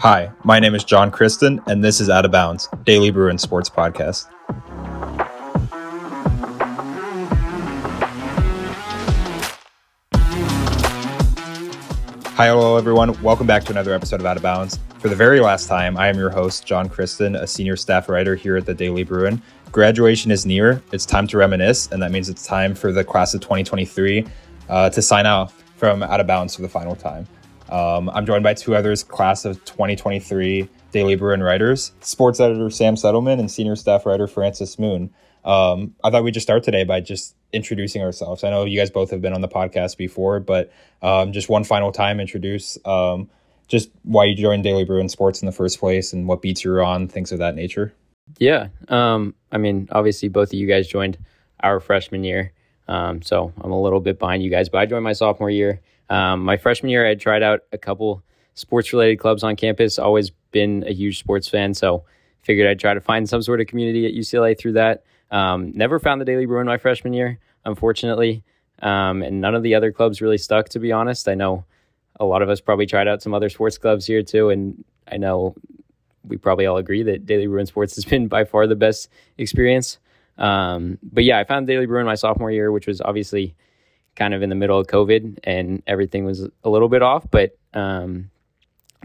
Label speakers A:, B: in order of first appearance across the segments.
A: Hi, my name is Jon Christon, and this is Out of Bounds, Daily Bruin Sports Podcast. Hi, hello, everyone. Welcome back to another episode of Out of Bounds. For the very last time, I am your host, Jon Christon, a senior staff writer here at the Daily Bruin. Graduation is near. It's time to reminisce, and that means it's time for the class of 2023 uh, to sign off from Out of Bounds for the final time. Um, I'm joined by two others, class of 2023 Daily Bruin writers, sports editor Sam Settleman and senior staff writer Francis Moon. Um, I thought we'd just start today by just introducing ourselves. I know you guys both have been on the podcast before, but um, just one final time, introduce um, just why you joined Daily Bruin Sports in the first place and what beats you're on, things of that nature.
B: Yeah. Um, I mean, obviously, both of you guys joined our freshman year. Um, so I'm a little bit behind you guys, but I joined my sophomore year. Um, my freshman year, I tried out a couple sports related clubs on campus, always been a huge sports fan. So figured I'd try to find some sort of community at UCLA through that. Um, never found the Daily Bruin my freshman year, unfortunately. Um, and none of the other clubs really stuck, to be honest. I know a lot of us probably tried out some other sports clubs here too. And I know we probably all agree that Daily Bruin Sports has been by far the best experience. Um, but yeah, I found Daily Bruin my sophomore year, which was obviously kind of in the middle of COVID and everything was a little bit off, but um,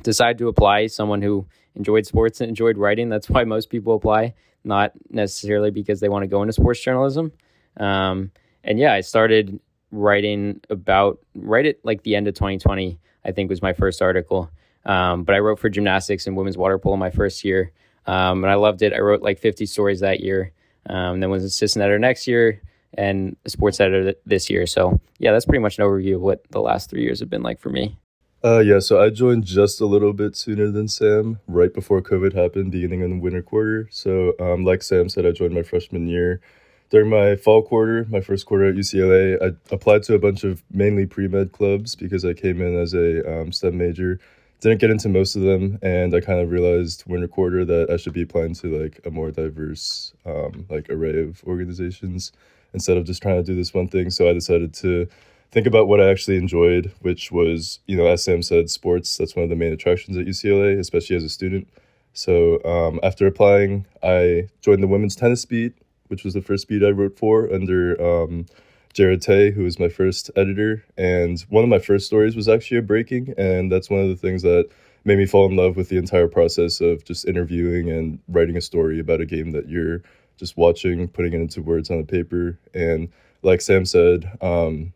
B: decided to apply. Someone who enjoyed sports and enjoyed writing. That's why most people apply not necessarily because they want to go into sports journalism. Um, and yeah, I started writing about right at like the end of 2020. I think was my first article. Um, but I wrote for gymnastics and women's water polo my first year, um, and I loved it. I wrote like 50 stories that year. Um, then was assistant editor next year and a sports editor th- this year. So yeah, that's pretty much an overview of what the last three years have been like for me.
C: Uh, yeah, so I joined just a little bit sooner than Sam, right before COVID happened, beginning in the winter quarter. So, um, like Sam said, I joined my freshman year. During my fall quarter, my first quarter at UCLA, I applied to a bunch of mainly pre med clubs because I came in as a um, STEM major. Didn't get into most of them, and I kind of realized winter quarter that I should be applying to like a more diverse, um, like array of organizations instead of just trying to do this one thing. So I decided to think about what I actually enjoyed, which was, you know, as Sam said, sports. That's one of the main attractions at UCLA, especially as a student. So um, after applying, I joined the women's tennis beat, which was the first beat I wrote for under um, Jared Tay, who was my first editor. And one of my first stories was actually a breaking, and that's one of the things that made me fall in love with the entire process of just interviewing and writing a story about a game that you're just watching, putting it into words on a paper. And like Sam said, um,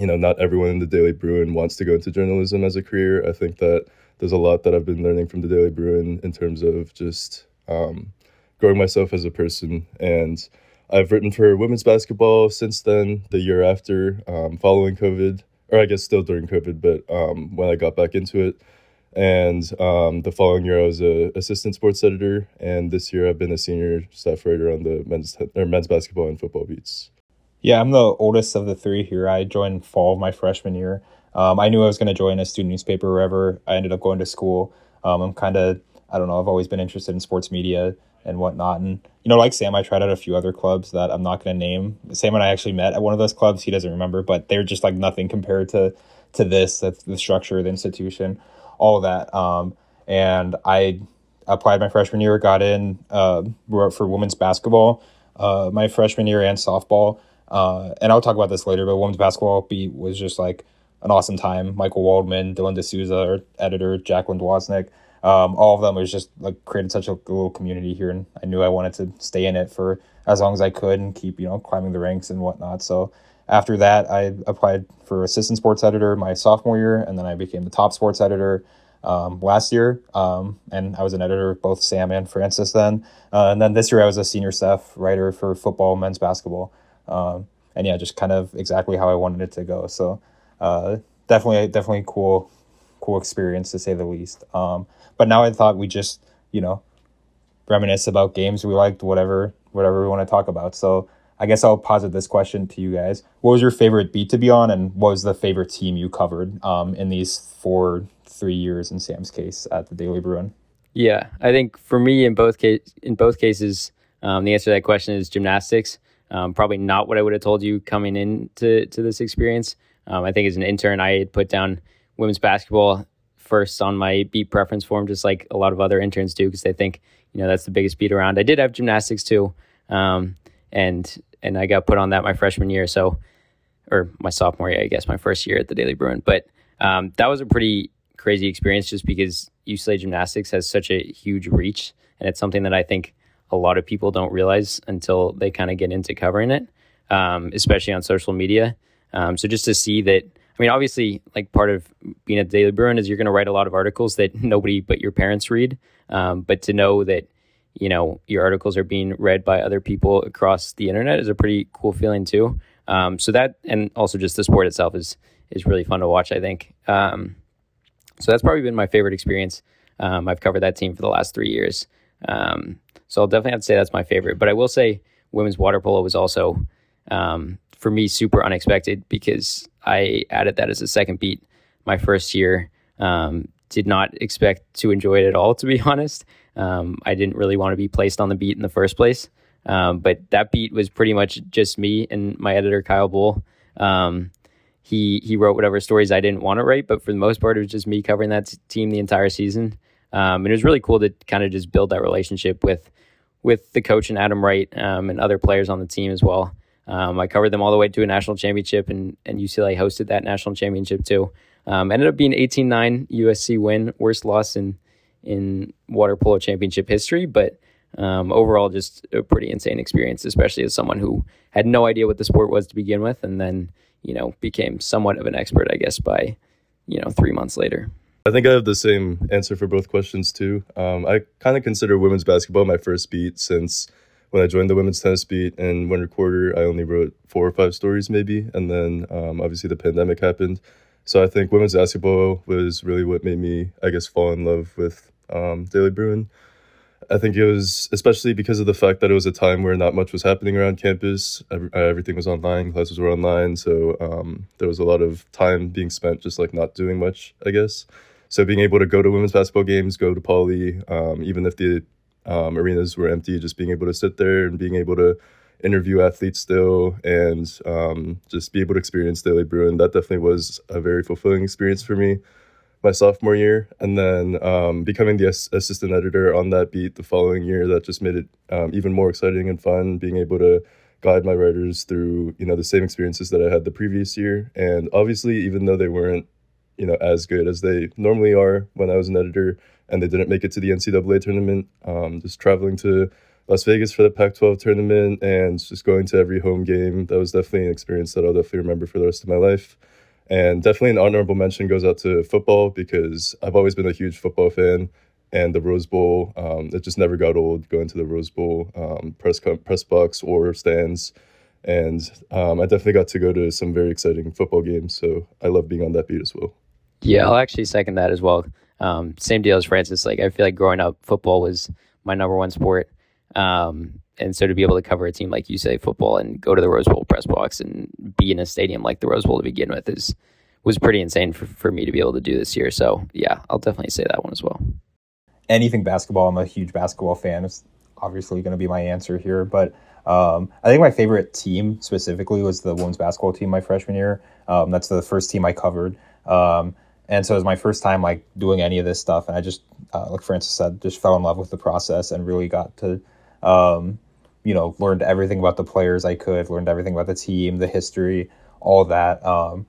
C: you know, not everyone in the Daily Bruin wants to go into journalism as a career. I think that there's a lot that I've been learning from the Daily Bruin in terms of just um, growing myself as a person. And I've written for women's basketball since then, the year after, um, following COVID, or I guess still during COVID, but um, when I got back into it. And um, the following year, I was a assistant sports editor, and this year I've been a senior staff writer on the men's or men's basketball and football beats.
A: Yeah, I'm the oldest of the three here. I joined fall of my freshman year. Um, I knew I was going to join a student newspaper wherever I ended up going to school. Um, I'm kind of, I don't know, I've always been interested in sports media and whatnot. And, you know, like Sam, I tried out a few other clubs that I'm not going to name. Sam and I actually met at one of those clubs. He doesn't remember, but they're just like nothing compared to, to this, that's the structure of the institution, all of that. Um, and I applied my freshman year, got in, uh, for women's basketball, uh, my freshman year and softball. Uh, and I'll talk about this later, but women's basketball beat was just like an awesome time. Michael Waldman, Dylan D'Souza, our editor, Jacqueline Dwosnick, um, all of them was just like created such a little community here, and I knew I wanted to stay in it for as long as I could and keep you know climbing the ranks and whatnot. So after that, I applied for assistant sports editor my sophomore year, and then I became the top sports editor um, last year. Um, and I was an editor of both Sam and Francis then. Uh, and then this year, I was a senior staff writer for football, men's basketball. Um, and yeah, just kind of exactly how I wanted it to go. So uh, definitely, definitely cool, cool experience to say the least. Um, but now I thought we just, you know, reminisce about games we liked, whatever, whatever we want to talk about. So I guess I'll posit this question to you guys: What was your favorite beat to be on, and what was the favorite team you covered um, in these four, three years in Sam's case at the Daily Bruin?
B: Yeah, I think for me in both case in both cases, um, the answer to that question is gymnastics. Um, probably not what I would have told you coming into to this experience. Um, I think as an intern, I had put down women's basketball first on my beat preference form, just like a lot of other interns do, because they think you know that's the biggest beat around. I did have gymnastics too, um, and and I got put on that my freshman year, so or my sophomore year, I guess, my first year at the Daily Bruin. But um, that was a pretty crazy experience, just because UCLA gymnastics has such a huge reach, and it's something that I think a lot of people don't realize until they kind of get into covering it, um, especially on social media. Um, so just to see that I mean, obviously, like part of being at the Daily Bruin is you're going to write a lot of articles that nobody but your parents read. Um, but to know that, you know, your articles are being read by other people across the internet is a pretty cool feeling too. Um, so that, and also just the sport itself is is really fun to watch. I think. Um, so that's probably been my favorite experience. Um, I've covered that team for the last three years. Um, so I'll definitely have to say that's my favorite. But I will say women's water polo was also um, for me super unexpected because I added that as a second beat my first year. Um, did not expect to enjoy it at all, to be honest. Um, I didn't really want to be placed on the beat in the first place. Um, but that beat was pretty much just me and my editor Kyle Bull. Um, he he wrote whatever stories I didn't want to write, but for the most part, it was just me covering that team the entire season. Um, and it was really cool to kind of just build that relationship with with the coach and Adam Wright um, and other players on the team as well. Um, I covered them all the way to a national championship, and, and UCLA hosted that national championship too. Um, ended up being 18 9 USC win, worst loss in, in water polo championship history, but um, overall, just a pretty insane experience, especially as someone who had no idea what the sport was to begin with, and then, you know, became somewhat of an expert, I guess, by, you know, three months later.
C: I think I have the same answer for both questions too. Um, I kind of consider women's basketball my first beat since when I joined the women's tennis beat in winter quarter, I only wrote four or five stories maybe, and then um, obviously the pandemic happened. So I think women's basketball was really what made me, I guess, fall in love with um, Daily Bruin. I think it was especially because of the fact that it was a time where not much was happening around campus. Everything was online, classes were online, so um, there was a lot of time being spent just like not doing much, I guess. So being able to go to women's basketball games, go to Pauley, um, even if the um, arenas were empty, just being able to sit there and being able to interview athletes still and um, just be able to experience Daily Bruin. That definitely was a very fulfilling experience for me my sophomore year. And then um, becoming the as- assistant editor on that beat the following year, that just made it um, even more exciting and fun, being able to guide my writers through, you know, the same experiences that I had the previous year. And obviously, even though they weren't, you know, as good as they normally are when I was an editor, and they didn't make it to the NCAA tournament. Um, just traveling to Las Vegas for the Pac 12 tournament and just going to every home game. That was definitely an experience that I'll definitely remember for the rest of my life. And definitely an honorable mention goes out to football because I've always been a huge football fan. And the Rose Bowl, um, it just never got old going to the Rose Bowl um, press press box or stands. And um, I definitely got to go to some very exciting football games. So I love being on that beat as well.
B: Yeah, I'll actually second that as well. Um, same deal as Francis. Like I feel like growing up, football was my number one sport. Um, and so to be able to cover a team like you say football and go to the Rose Bowl press box and be in a stadium like the Rose Bowl to begin with is was pretty insane for, for me to be able to do this year. So yeah, I'll definitely say that one as well.
A: Anything basketball, I'm a huge basketball fan. It's obviously going to be my answer here, but um, I think my favorite team specifically was the women's basketball team my freshman year. Um, that's the first team I covered. Um, and so it was my first time like doing any of this stuff, and I just, uh, like Francis said, just fell in love with the process and really got to, um, you know, learned everything about the players I could, learned everything about the team, the history, all that. Um,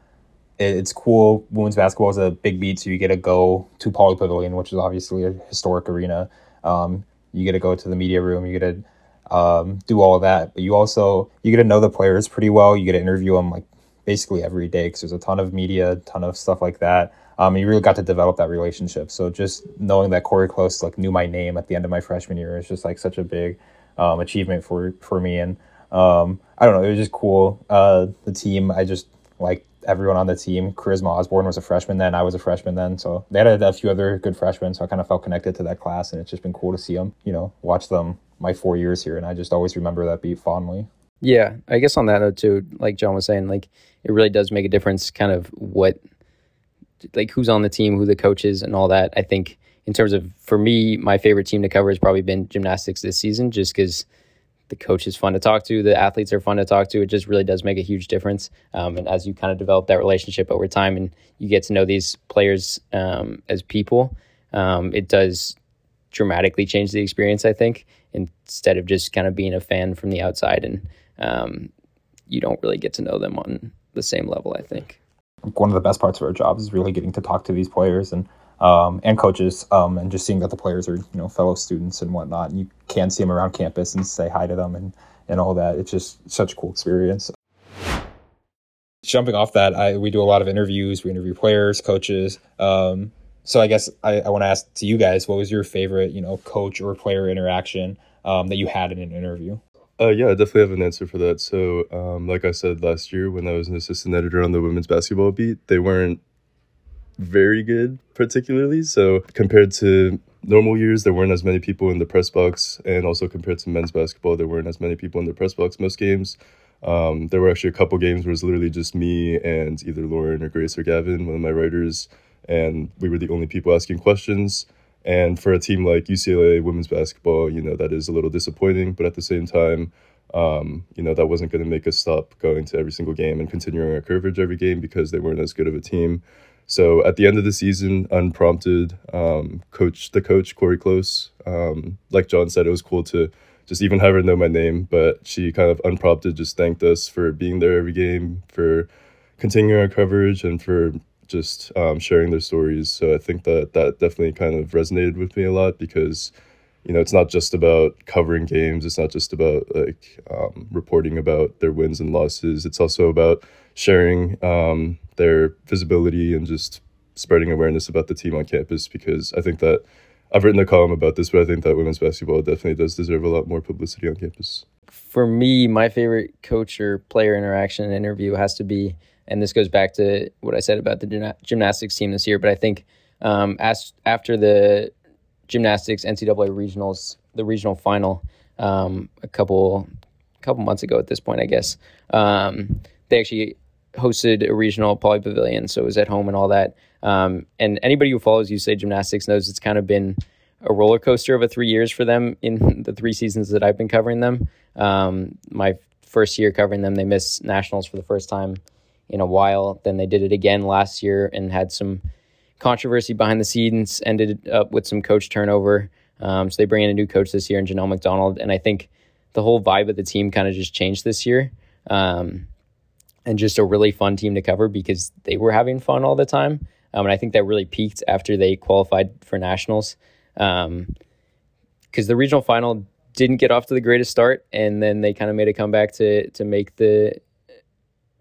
A: it, it's cool. Women's basketball is a big beat, so you get to go to Pauley Pavilion, which is obviously a historic arena. Um, you get to go to the media room. You get to um, do all that, but you also you get to know the players pretty well. You get to interview them like basically every day because there's a ton of media, a ton of stuff like that. Um, you really got to develop that relationship. So just knowing that Cori Close like knew my name at the end of my freshman year is just like such a big um, achievement for for me. And um, I don't know, it was just cool. Uh, the team, I just like everyone on the team. Charisma Osborne was a freshman then. I was a freshman then. So they had a, a few other good freshmen. So I kind of felt connected to that class, and it's just been cool to see them. You know, watch them my four years here, and I just always remember that beat fondly.
B: Yeah, I guess on that note too, like Jon was saying, like it really does make a difference, kind of what like who's on the team, who the coach is, and all that. I think in terms of for me, my favorite team to cover has probably been gymnastics this season, just because the coach is fun to talk to, the athletes are fun to talk to. It just really does make a huge difference. Um, and as you kind of develop that relationship over time and you get to know these players um, as people, um, it does dramatically change the experience, I think, instead of just kind of being a fan from the outside and um, you don't really get to know them on the same level, I think.
A: One of the best parts of our jobs is really getting to talk to these players and um, and coaches, um, and just seeing that the players are you know fellow students and whatnot. And you can see them around campus and say hi to them and and all that. It's just such a cool experience. Jumping off that, I we do a lot of interviews. We interview players, coaches. Um, so I guess I, I want to ask to you guys, what was your favorite, you know, coach or player interaction um, that you had in an interview?
C: Uh, yeah, I definitely have an answer for that. So, um, like I said last year, when I was an assistant editor on the women's basketball beat, they weren't very good, particularly. So, compared to normal years, there weren't as many people in the press box, and also compared to men's basketball, there weren't as many people in the press box most games. Um, there were actually a couple games where it was literally just me and either Lauren or Grace or Gavin, one of my writers, and we were the only people asking questions. And for a team like UCLA women's basketball, you know, that is a little disappointing, but at the same time, um, you know, that wasn't going to make us stop going to every single game and continuing our coverage every game because they weren't as good of a team. So at the end of the season, unprompted, um, coach the coach Cori Close, um, like Jon said, it was cool to just even have her know my name. But she kind of unprompted just thanked us for being there every game, for continuing our coverage, and for just um, sharing their stories. So I think that that definitely kind of resonated with me a lot because you know it's not just about covering games. It's not just about like um, reporting about their wins and losses. It's also about sharing um, their visibility and just spreading awareness about the team on campus because I think that I've written a column about this, but I think that women's basketball definitely does deserve a lot more publicity on campus.
B: For me, my favorite coach or player interaction interview has to be, and this goes back to what I said about the gymnastics team this year, but I think um, as, after the gymnastics NCAA regionals, the regional final, um, a couple couple months ago at this point, I guess, um, they actually hosted a regional Pauley Pavilion, so it was at home and all that. Um, and anybody who follows UCLA Gymnastics knows it's kind of been a roller coaster a three years for them in the three seasons that I've been covering them. Um, my first year covering them, they missed nationals for the first time in a while. Then they did it again last year and had some controversy behind the scenes. Ended up with some coach turnover. Um, so they bring in a new coach this year in Janelle McDonald, and I think the whole vibe of the team kind of just changed this year. Um, and just a really fun team to cover because they were having fun all the time. Um, and I think that really peaked after they qualified for nationals. Because um, the regional final didn't get off to the greatest start, and then they kind of made a comeback to to make the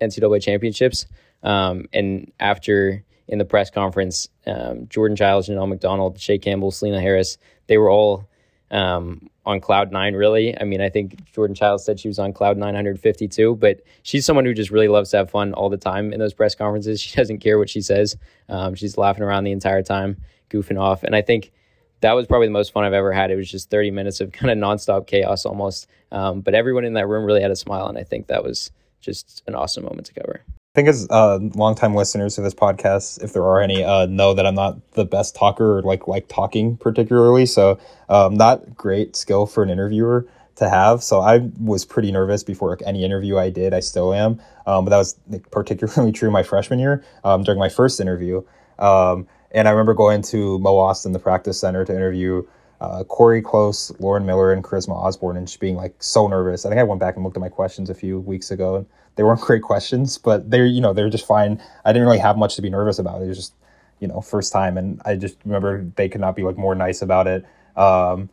B: NCAA championships. Um, and after in the press conference, um, Jordan Chiles, Janelle McDonald, Chae Campbell, Selena Harris, they were all um, on cloud nine, really. I mean, I think Jordan Chiles said she was on cloud 952, but she's someone who just really loves to have fun all the time in those press conferences. She doesn't care what she says. Um, she's laughing around the entire time, goofing off. And I think that was probably the most fun I've ever had. It was just 30 minutes of kind of nonstop chaos almost. Um, but everyone in that room really had a smile. And I think that was just an awesome moment to cover.
A: I think as uh, longtime listeners to this podcast, if there are any, uh, know that I'm not the best talker or like like talking particularly. So um, not great skill for an interviewer to have. So I was pretty nervous before any interview I did. I still am, um, but that was like, particularly true my freshman year um, during my first interview. Um, and I remember going to Mo Ostin, the practice center, to interview uh, Cori Close, Lauren Miller, and Charisma Osborne, and just being like so nervous. I think I went back and looked at my questions a few weeks ago, and they weren't great questions, but they're you know they're just fine. I didn't really have much to be nervous about. It was just you know first time, and I just remember they could not be like more nice about it. Um,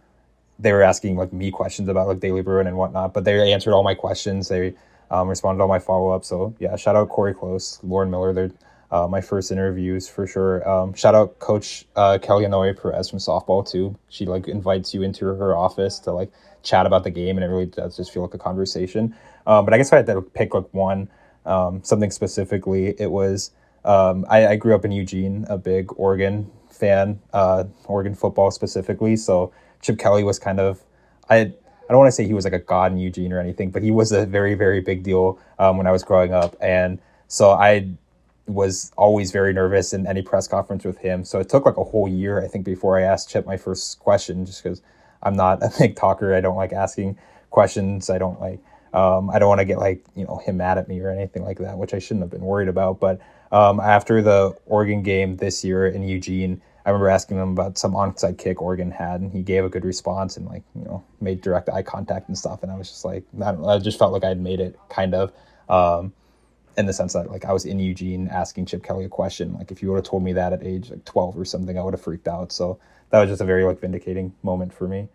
A: they were asking like me questions about like Daily Bruin and whatnot, but they answered all my questions. They um, responded all my follow ups. So yeah, shout out Cori Close, Lauren Miller. They're uh, my first interviews for sure. Um, shout out Coach uh, Kelly Inouye-Perez from softball too. She like invites you into her office to like chat about the game, and it really does just feel like a conversation. Um, but I guess if I had to pick like one um, something specifically, it was um, I, I, grew up in Eugene, a big Oregon fan, uh, Oregon football specifically. So Chip Kelly was kind of I. I don't want to say he was like a god in Eugene or anything, but he was a very, very big deal um, when I was growing up. And so I was always very nervous in any press conference with him. So it took like a whole year, I think, before I asked Chip my first question, just because I'm not a big talker. I don't like asking questions. I don't like. Um, I don't want to get like you know him mad at me or anything like that, which I shouldn't have been worried about. But um, after the Oregon game this year in Eugene, I remember asking him about some onside kick Oregon had, and he gave a good response and like you know made direct eye contact and stuff. And I was just like, I, I just felt like I had made it kind of. Um, in the sense that like I was in Eugene asking Chip Kelly a question. Like if you would have told me that at age like 12 or something, I would have freaked out. So that was just a very like vindicating moment for me.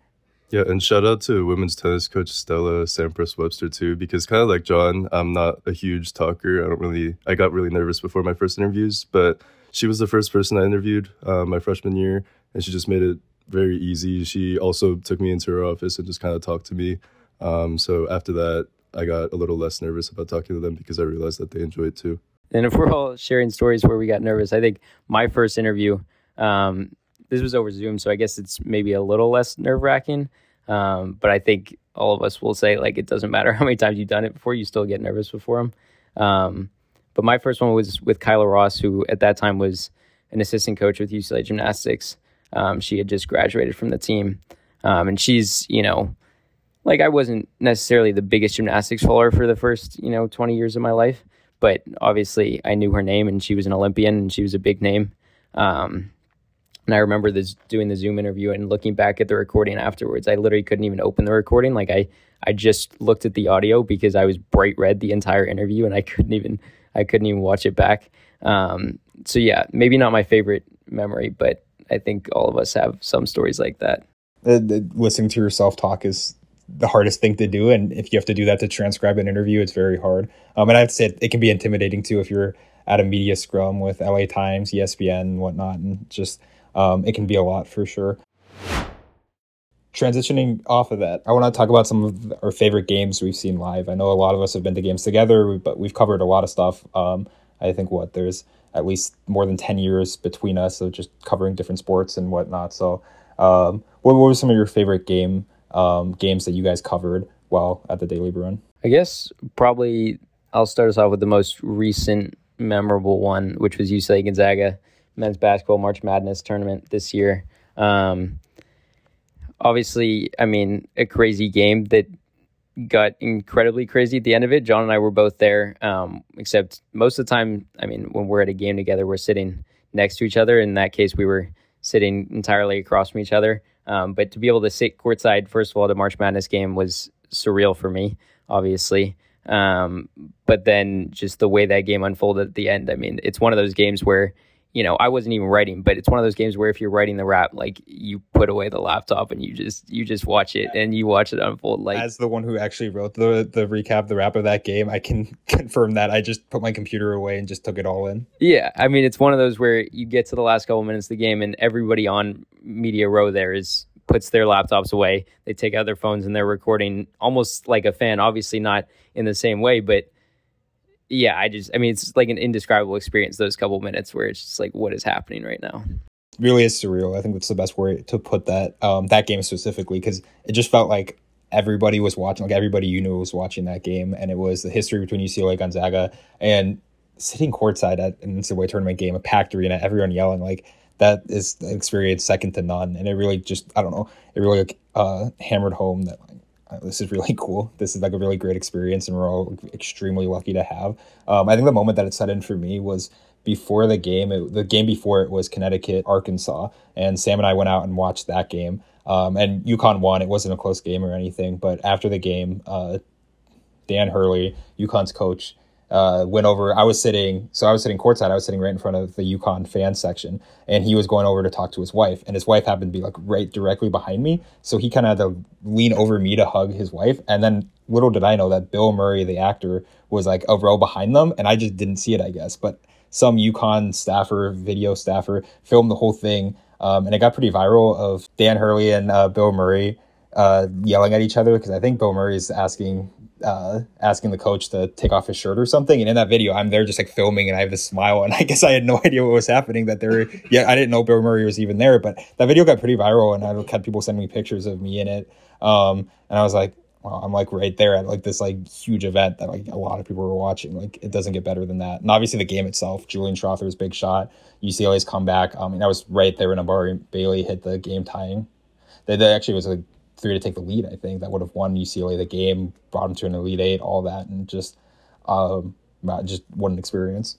C: Yeah, and shout out to women's tennis coach Stella Sampras Webster too, because kind of like Jon, I'm not a huge talker. I don't really, I got really nervous before my first interviews, but she was the first person I interviewed uh, my freshman year, and she just made it very easy. She also took me into her office and just kind of talked to me. Um, so after that, I got a little less nervous about talking to them because I realized that they enjoyed it too.
B: And if we're all sharing stories where we got nervous, I think my first interview, um, this was over Zoom, so I guess it's maybe a little less nerve wracking. Um, but I think all of us will say like it doesn't matter how many times you've done it before, you still get nervous before them. Um, but my first one was with Kyla Ross, who at that time was an assistant coach with UCLA Gymnastics. Um, she had just graduated from the team, um, and she's you know like I wasn't necessarily the biggest gymnastics follower for the first you know 20 years of my life, but obviously I knew her name and she was an Olympian and she was a big name. Um, and I remember this doing the Zoom interview and looking back at the recording afterwards. I literally couldn't even open the recording. Like I, I just looked at the audio because I was bright red the entire interview and I couldn't even, I couldn't even watch it back. Um, so yeah, maybe not my favorite memory, but I think all of us have some stories like that.
A: Uh, listening to yourself talk is the hardest thing to do, and if you have to do that to transcribe an interview, it's very hard. Um, and I have say, it, can be intimidating too if you're at a media scrum with LA Times, ESPN, and whatnot, and just um, it can be a lot for sure. Transitioning off of that, I want to talk about some of our favorite games we've seen live. I know a lot of us have been to games together, but we've covered a lot of stuff. Um, I think what there's at least more than 10 years between us of just covering different sports and whatnot. So, um, what, what were some of your favorite game um, games that you guys covered while at the Daily Bruin?
B: I guess probably I'll start us off with the most recent memorable one, which was UCLA Gonzaga men's basketball March Madness tournament this year. Um, obviously, I mean, a crazy game that got incredibly crazy at the end of it. John and I were both there, um, except most of the time, I mean, when we're at a game together, we're sitting next to each other. In that case, we were sitting entirely across from each other. Um, but to be able to sit courtside, first of all, the March Madness game was surreal for me, obviously. Um, but then just the way that game unfolded at the end, I mean, it's one of those games where you know, I wasn't even writing, but it's one of those games where if you're writing the wrap, like you put away the laptop and you just you just watch it and you watch it unfold. Like
A: as the one who actually wrote the the recap, the wrap of that game, I can confirm that I just put my computer away and just took it all in.
B: Yeah, I mean, it's one of those where you get to the last couple minutes of the game and everybody on media row there is puts their laptops away. They take out their phones and they're recording almost like a fan. Obviously, not in the same way, but yeah, I just, I mean, it's like an indescribable experience. Those couple minutes where it's just like, what is happening right now?
A: Really is surreal. I think that's the best way to put that. Um, that game specifically, because it just felt like everybody was watching, like everybody you knew was watching that game, and it was the history between UCLA Gonzaga and sitting courtside at an NCAA tournament game, a packed arena, everyone yelling like that is an experience second to none. And it really just, I don't know, it really uh, hammered home that like this is really cool. This is like a really great experience, and we're all extremely lucky to have. Um, I think the moment that it set in for me was before the game. It, the game before it was Connecticut, Arkansas, and Sam and I went out and watched that game. Um, and UConn won. It wasn't a close game or anything, but after the game, uh, Dan Hurley, UConn's coach, uh, went over. I was sitting, so I was sitting courtside. I was sitting right in front of the UConn fan section, and he was going over to talk to his wife, and his wife happened to be like right directly behind me. So he kind of had to lean over me to hug his wife, and then little did I know that Bill Murray, the actor, was like a row behind them, and I just didn't see it, I guess. But some UConn staffer, video staffer, filmed the whole thing, um, and it got pretty viral of Dan Hurley and uh, Bill Murray uh, yelling at each other because I think Bill Murray is asking uh, asking the coach to take off his shirt or something. And in that video, I'm there just like filming and I have this smile. And I guess I had no idea what was happening that there, yeah, I didn't know Bill Murray was even there, but that video got pretty viral and I had people sending me pictures of me in it. Um, and I was like, well, I'm like right there at like this like huge event that like a lot of people were watching. Like it doesn't get better than that. And obviously the game itself, Julian Strawther's big shot, UCLA's comeback. I mean, I was right there when Amari Bailey hit the game tying. They actually was a three to take the lead. I think that would have won UCLA the game, brought them to an Elite Eight, all that, and just um, just what an experience.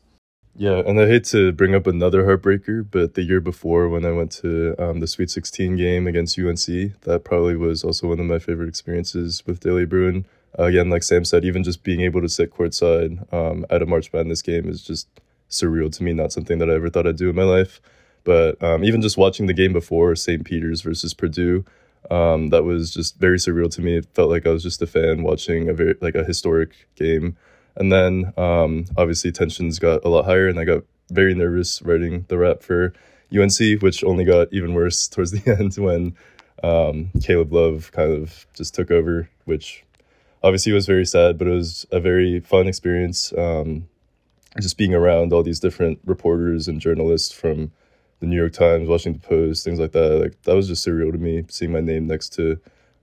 C: Yeah, and I hate to bring up another heartbreaker, but the year before when I went to um, the Sweet 16 game against UNC, that probably was also one of my favorite experiences with Daily Bruin. Uh, again, like Sam said, even just being able to sit courtside um, at a March Madness game is just surreal to me. Not something that I ever thought I'd do in my life. But um, even just watching the game before St. Peter's versus Purdue, um, that was just very surreal to me. It felt like I was just a fan watching a very like a historic game. And then um, obviously tensions got a lot higher, and I got very nervous writing the wrap for UNC, which only got even worse towards the end when um, Caleb Love kind of just took over, which obviously was very sad, but it was a very fun experience. Um, just being around all these different reporters and journalists from the New York Times, Washington Post, things like that. Like that was just surreal to me, seeing my name next to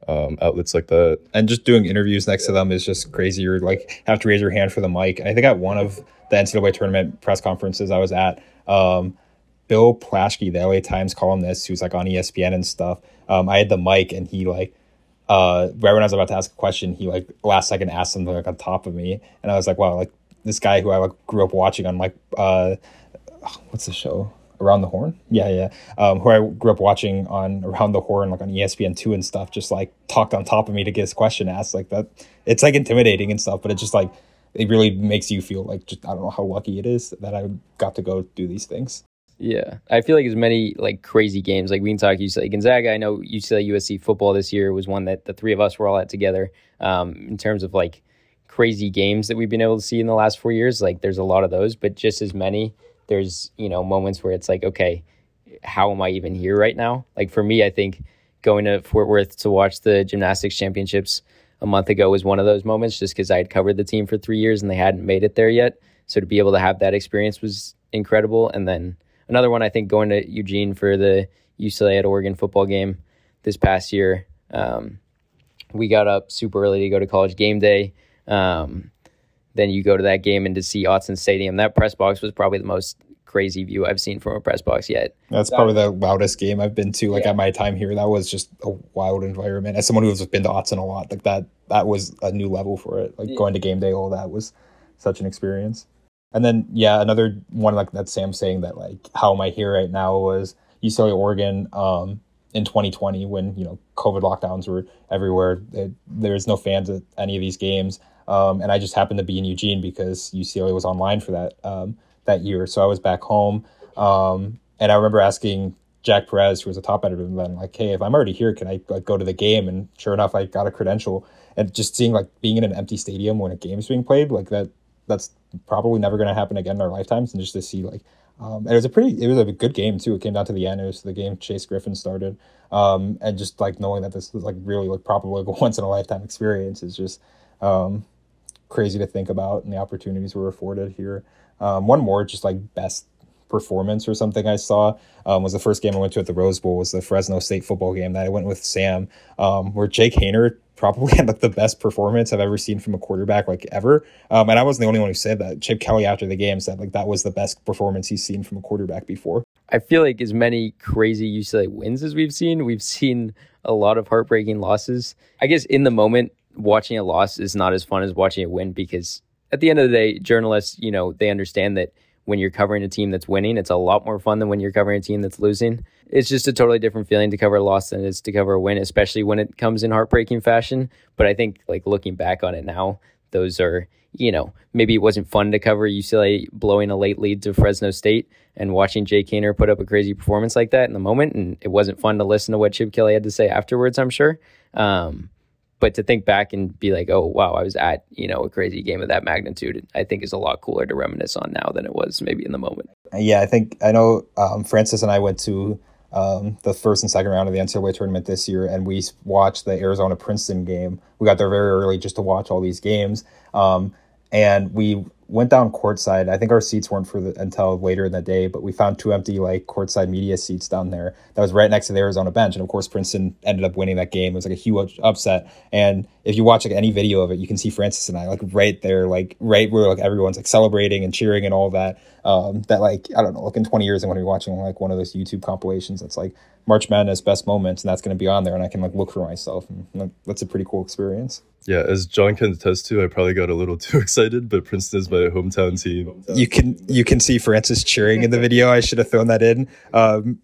C: um, outlets like that.
A: And just doing interviews next to them is just crazy. You're like have to raise your hand for the mic. I think at one of the NCAA tournament press conferences I was at, um, Bill Plaschke, the LA Times columnist, who's like on ESPN and stuff. Um, I had the mic and he like uh, right when I was about to ask a question, he like last second asked something like on top of me, and I was like, wow, like this guy who I like grew up watching on like uh, what's the show? Around the Horn, yeah, yeah. Um, who I grew up watching on Around the Horn, like on ESPN two and stuff, just like talked on top of me to get his question asked, like that. It's like intimidating and stuff, but it just like it really makes you feel like just I don't know how lucky it is that I got to go do these things.
B: Yeah, I feel like as many like crazy games like we can talk UCLA Gonzaga. I know UCLA USC football this year was one that the three of us were all at together. Um, in terms of like crazy games that we've been able to see in the last four years, like there's a lot of those, but just as many there's you know moments where it's like okay how am i even here right now? Like for me i think going to fort worth to watch the gymnastics championships a month ago was one of those moments just because i had covered the team for three years and they hadn't made it there yet. So to be able to have that experience was incredible. And then another one i think going to eugene for the ucla at oregon football game this past year um, we got up super early to go to college game day. Um, then you go to that game and to see Autzen Stadium. That press box was probably the most crazy view I've seen from a press box yet.
A: That's probably the loudest game I've been to. Like yeah. at my time here, that was just a wild environment. As someone who has been to Autzen a lot, like that, that was a new level for it. Like yeah. going to game day, all that was such an experience. And then yeah, another one like that Sam saying that like how am I here right now was UCLA Oregon um, in 2020 when you know COVID lockdowns were everywhere. It, there was no fans at any of these games. Um, and I just happened to be in Eugene because UCLA was online for that um, that year. So I was back home, um, and I remember asking Jack Perez, who was a top editor then, like, "Hey, if I'm already here, can I like, go to the game?" And sure enough, I got a credential. And just seeing like being in an empty stadium when a game's being played, like that, that's probably never going to happen again in our lifetimes. And just to see like, um, and it was a pretty, it was a good game too. It came down to the end. It was the game Chase Griffin started, um, and just like knowing that this was like really like probably like a once in a lifetime experience is just um, crazy to think about and the opportunities we're afforded here. Um, one more, just like best performance or something I saw um, was the first game I went to at the Rose Bowl was the Fresno State football game that I went with Sam, um, where Jake Haener probably had like the best performance I've ever seen from a quarterback like ever. Um, and I wasn't the only one who said that. Chip Kelly after the game said like that was the best performance he's seen from a quarterback before.
B: I feel like as many crazy UCLA wins as we've seen, we've seen a lot of heartbreaking losses. I guess in the moment, watching a loss is not as fun as watching a win because at the end of the day, journalists, you know, they understand that when you're covering a team that's winning, it's a lot more fun than when you're covering a team that's losing. It's just a totally different feeling to cover a loss than it is to cover a win, especially when it comes in heartbreaking fashion. But I think, like, looking back on it now, those are, you know, maybe it wasn't fun to cover UCLA blowing a late lead to Fresno State and watching Jay Haener put up a crazy performance like that in the moment. And it wasn't fun to listen to what Chip Kelly had to say afterwards, I'm sure. Um, but to think back and be like, oh wow, I was at you know a crazy game of that magnitude, I think is a lot cooler to reminisce on now than it was maybe in the moment.
A: Yeah, I think I know um, Francis and I went to um, the first and second round of the NCAA tournament this year, and we watched the Arizona Princeton game. We got there very early just to watch all these games, um, and we went down courtside. I think our seats weren't for the, until later in the day, but we found two empty like courtside media seats down there. That was right next to the Arizona bench, and of course Princeton ended up winning that game. It was like a huge upset. And if you watch like any video of it, you can see Francis and I like right there, like right where like everyone's like celebrating and cheering and all that. Um, that like I don't know, like in 20 years I'm to be watching like one of those YouTube compilations that's like March Madness best moments, and that's going to be on there, and I can like look for myself. And that's a pretty cool experience.
C: Yeah, as Jon can attest to, I probably got a little too excited, but Princeton is my hometown team.
A: You can you can see Francis cheering in the video. I should have thrown that in. Um,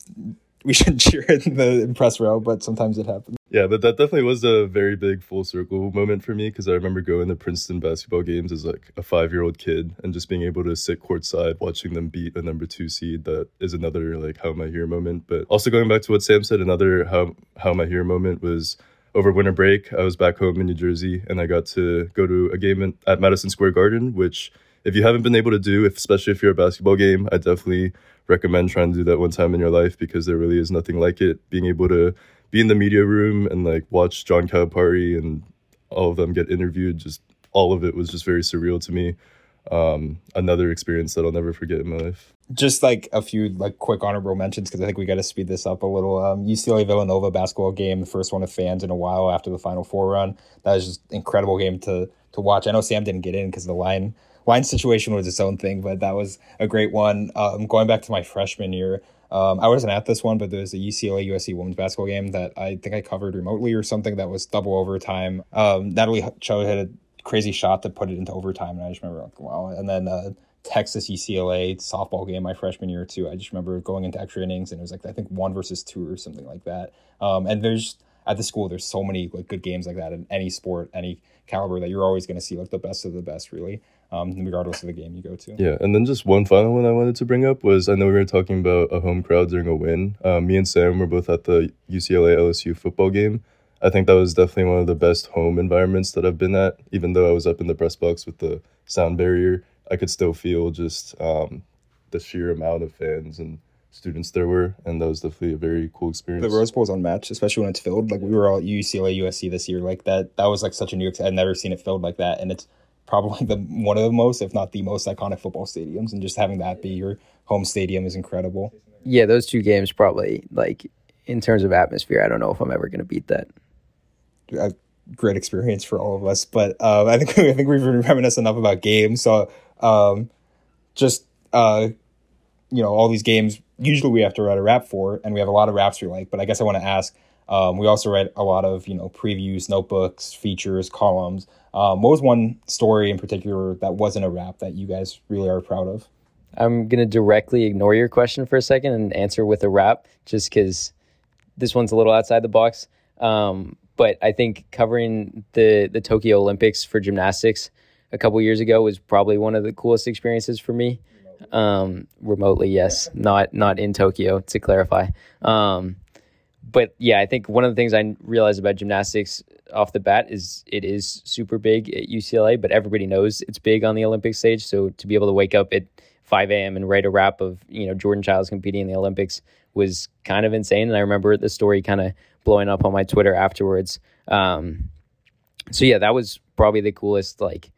A: we shouldn't cheer in the impress row, but sometimes it happens.
C: Yeah, but that definitely was a very big full circle moment for me because I remember going to Princeton basketball games as like a five year old kid and just being able to sit courtside watching them beat a number two seed. That is another like how am I here moment. But also going back to what Sam said, another how how am I here moment was over winter break. I was back home in New Jersey and I got to go to a game in, at Madison Square Garden, which if you haven't been able to do, if, especially if you're a basketball game, I definitely recommend trying to do that one time in your life because there really is nothing like it. Being able to be in the media room and like watch John Calipari and all of them get interviewed, just all of it was just very surreal to me. Um, another experience that I'll never forget in my life.
A: Just like a few like quick honorable mentions because I think we got to speed this up a little. Um, UCLA Villanova basketball game, the first one of fans in a while after the Final Four run. That was just incredible game to to watch. I know Sam didn't get in because the line line situation was its own thing, but that was a great one. Um, going back to my freshman year, um, I wasn't at this one, but there was a UCLA USC women's basketball game that I think I covered remotely or something that was double overtime. Um, Natalie Chou had a crazy shot that put it into overtime, and I just remember like, wow. And then uh, Texas UCLA softball game my freshman year too. I just remember going into extra innings, and it was like I think one versus two or something like that. Um, and there's at the school there's so many like good games like that in any sport, any caliber that you're always going to see like the best of the best really um, regardless of the game you go to.
C: Yeah, and then just one final one I wanted to bring up was I know we were talking about a home crowd during a win. Um, me and Sam were both at the UCLA LSU football game. I think that was definitely one of the best home environments that I've been at. Even though I was up in the press box with the sound barrier, I could still feel just um, the sheer amount of fans and students there were, and that was definitely a very cool experience.
A: The Rose Bowl is unmatched, especially when it's filled. Like we were all at UCLA USC this year, like that. That was like such a new. Experience. I'd never seen it filled like that, and it's probably the one of the most, if not the most iconic football stadiums, and just having that be your home stadium is incredible.
B: Yeah, those two games probably like in terms of atmosphere. I don't know if I'm ever going to beat that.
A: A great experience for all of us, but uh, I think I think we've reminisced enough about games. So um, just uh, you know, all these games. Usually we have to write a wrap for, and we have a lot of wraps we like. But I guess I want to ask. Um, we also write a lot of you know previews, notebooks, features, columns. Um, what was one story in particular that wasn't a wrap that you guys really are proud of?
B: I'm gonna directly ignore your question for a second and answer with a wrap, just because this one's a little outside the box. Um, but I think covering the the Tokyo Olympics for gymnastics a couple years ago was probably one of the coolest experiences for me. Um, remotely, yes, not not in Tokyo to clarify. But yeah, I think one of the things I realized about gymnastics off the bat is it is super big at UCLA, but everybody knows it's big on the Olympic stage. So to be able to wake up at 5 a.m. and write a wrap of you know Jordan Chiles competing in the Olympics was kind of insane. And I remember the story kind of blowing up on my Twitter afterwards. Um, so yeah, that was probably the coolest like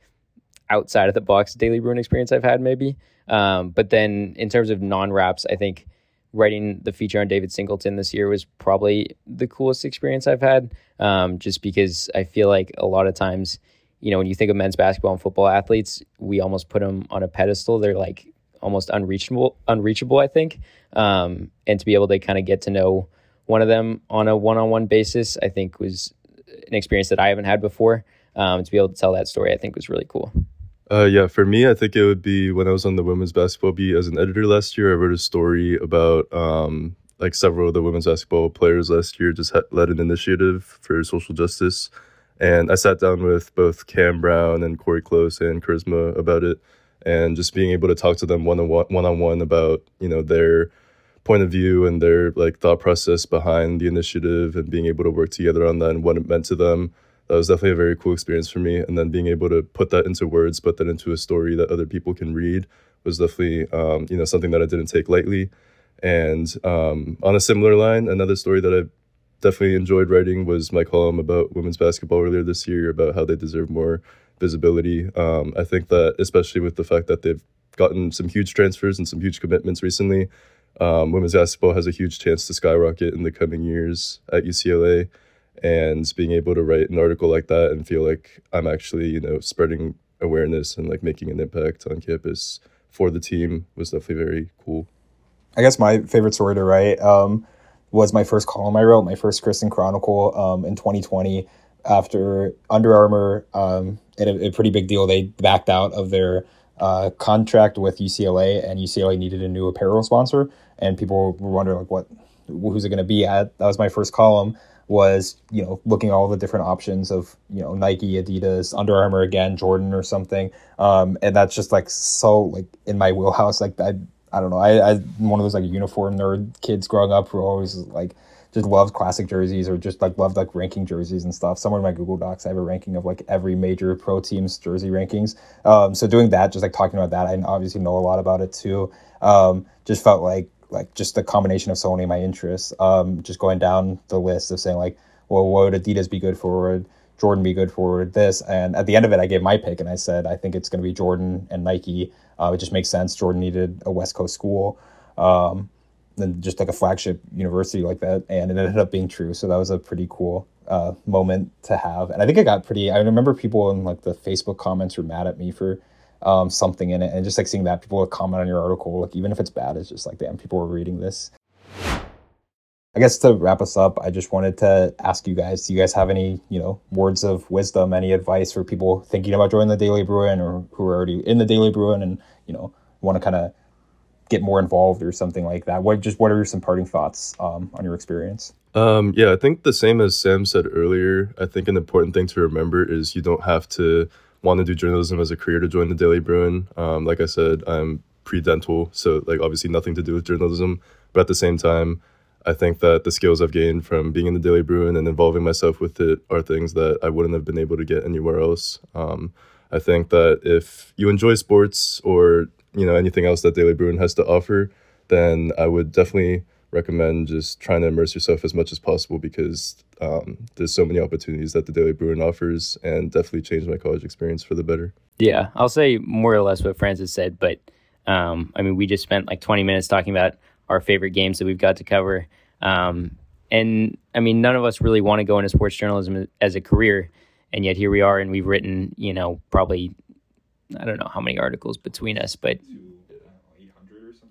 B: outside of the box Daily Bruin experience I've had maybe. Um, but then in terms of non wraps, I think writing the feature on David Singleton this year was probably the coolest experience I've had. Um, just because I feel like a lot of times, you know, when you think of men's basketball and football athletes, we almost put them on a pedestal. They're like almost unreachable, unreachable, I think. Um, and to be able to kind of get to know one of them on a one-on-one basis, I think was an experience that I haven't had before. Um, to be able to tell that story, I think was really cool.
C: Uh, yeah, for me, I think it would be when I was on the women's basketball beat as an editor last year. I wrote a story about um, like several of the women's basketball players last year just led an initiative for social justice, and I sat down with both Cam Brown and Cori Close and Charisma about it, and just being able to talk to them one on one on one about you know their point of view and their like thought process behind the initiative and being able to work together on that and what it meant to them that was definitely a very cool experience for me. And then being able to put that into words, put that into a story that other people can read was definitely, um, you know, something that I didn't take lightly. And um, on a similar line, another story that I definitely enjoyed writing was my column about women's basketball earlier this year about how they deserve more visibility. Um, I think that especially with the fact that they've gotten some huge transfers and some huge commitments recently, um, women's basketball has a huge chance to skyrocket in the coming years at UCLA and being able to write an article like that and feel like I'm actually, you know, spreading awareness and like making an impact on campus for the team was definitely very cool.
A: I guess my favorite story to write, um, was my first column I wrote, my first Christon Chronicle um, in 2020 after Under Armour, um, a, a, pretty big deal. They backed out of their uh, contract with UCLA, and UCLA needed a new apparel sponsor, and people were wondering like, what, who's it going to be at? That was my first column. Was you know looking all the different options of you know Nike, Adidas, Under Armour again, Jordan or something, um, and that's just like so like in my wheelhouse. Like I, I don't know, I, I one of those like uniform nerd kids growing up who always like just loved classic jerseys or just like loved like ranking jerseys and stuff. Somewhere in my Google Docs, I have a ranking of like every major pro team's jersey rankings. Um, so doing that, just like talking about that, I obviously know a lot about it too. Um, just felt like like just the combination of so many of my interests. Um, just going down the list of saying like, well, what would Adidas be good for? Jordan be good for this? And at the end of it, I gave my pick and I said I think it's going to be Jordan and Nike. Uh, it just makes sense. Jordan needed a West Coast school. Um, than just like a flagship university like that. And it ended up being true. So that was a pretty cool uh, moment to have. And I think it got pretty, I remember people in like the Facebook comments were mad at me for um, something in it. And just like seeing that people would comment on your article, like even if it's bad, it's just like, damn, people were reading this. I guess to wrap us up, I just wanted to ask you guys, do you guys have any, you know, words of wisdom, any advice for people thinking about joining the Daily Bruin or who are already in the Daily Bruin and, you know, want to kind of get more involved or something like that. What just what are some parting thoughts um, on your experience?
C: Um, yeah, I think the same as Sam said earlier. I think an important thing to remember is you don't have to want to do journalism as a career to join the Daily Bruin. Um, like I said, I'm pre-dental, so like obviously nothing to do with journalism. But at the same time, I think that the skills I've gained from being in the Daily Bruin and involving myself with it are things that I wouldn't have been able to get anywhere else. Um, I think that if you enjoy sports or you know anything else that Daily Bruin has to offer, then I would definitely recommend just trying to immerse yourself as much as possible because um, there's so many opportunities that the Daily Bruin offers, and definitely changed my college experience for the better.
B: Yeah, I'll say more or less what Francis said, but um, I mean, we just spent like 20 minutes talking about our favorite games that we've got to cover. Um, and I mean, none of us really want to go into sports journalism as a career. And yet here we are, and we've written, you know, probably I don't know how many articles between us, but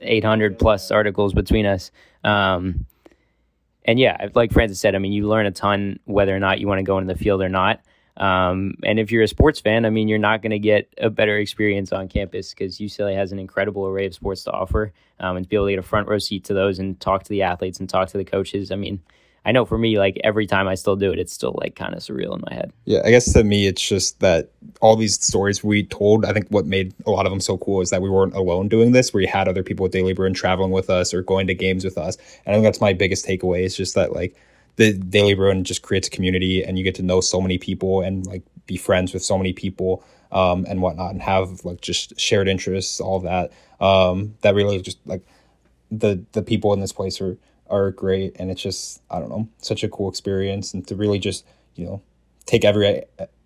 B: 800 plus articles between us. Um, and yeah, like Francis said, I mean, you learn a ton whether or not you want to go into the field or not. Um, and if you're a sports fan, I mean, you're not going to get a better experience on campus because UCLA has an incredible array of sports to offer. Um, and to be able to get a front row seat to those and talk to the athletes and talk to the coaches, I mean, I know for me, like every time I still do it, it's still like kind of surreal in my head.
A: Yeah, I guess to me, it's just that all these stories we told, I think what made a lot of them so cool is that we weren't alone doing this. We had other people with Daily Bruin traveling with us or going to games with us. And I think that's my biggest takeaway is just that like the Daily Bruin just creates a community and you get to know so many people and like be friends with so many people um, and whatnot and have like just shared interests, all that. Um, that really just like the the people in this place are are great and it's just i don't know such a cool experience and to really just you know take every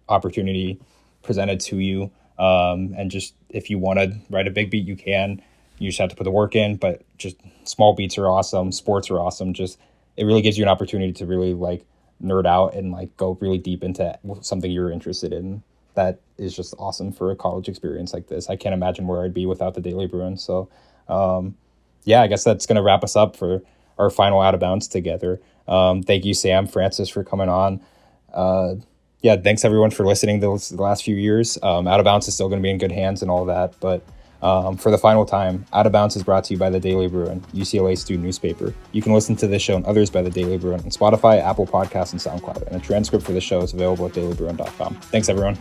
A: opportunity presented to you um, and just if you want to write a big beat you can. You just have to put the work in but just small beats are awesome sports are awesome just it really gives you an opportunity to really like nerd out and like go really deep into something you're interested in that is just awesome for a college experience like this. I can't imagine where i'd be without the daily bruin so um, yeah i guess that's going to wrap us up for our final out of bounds together. Um, thank you, Sam, Francis, for coming on. Uh, yeah, thanks everyone for listening those the last few years. Um, out of bounds is still going to be in good hands and all that, but um, for the final time, Out of Bounds is brought to you by the Daily Bruin, UCLA student newspaper. You can listen to this show and others by the Daily Bruin on Spotify, Apple Podcasts, and SoundCloud. And a transcript for the show is available at dailybruin.com. Thanks, everyone.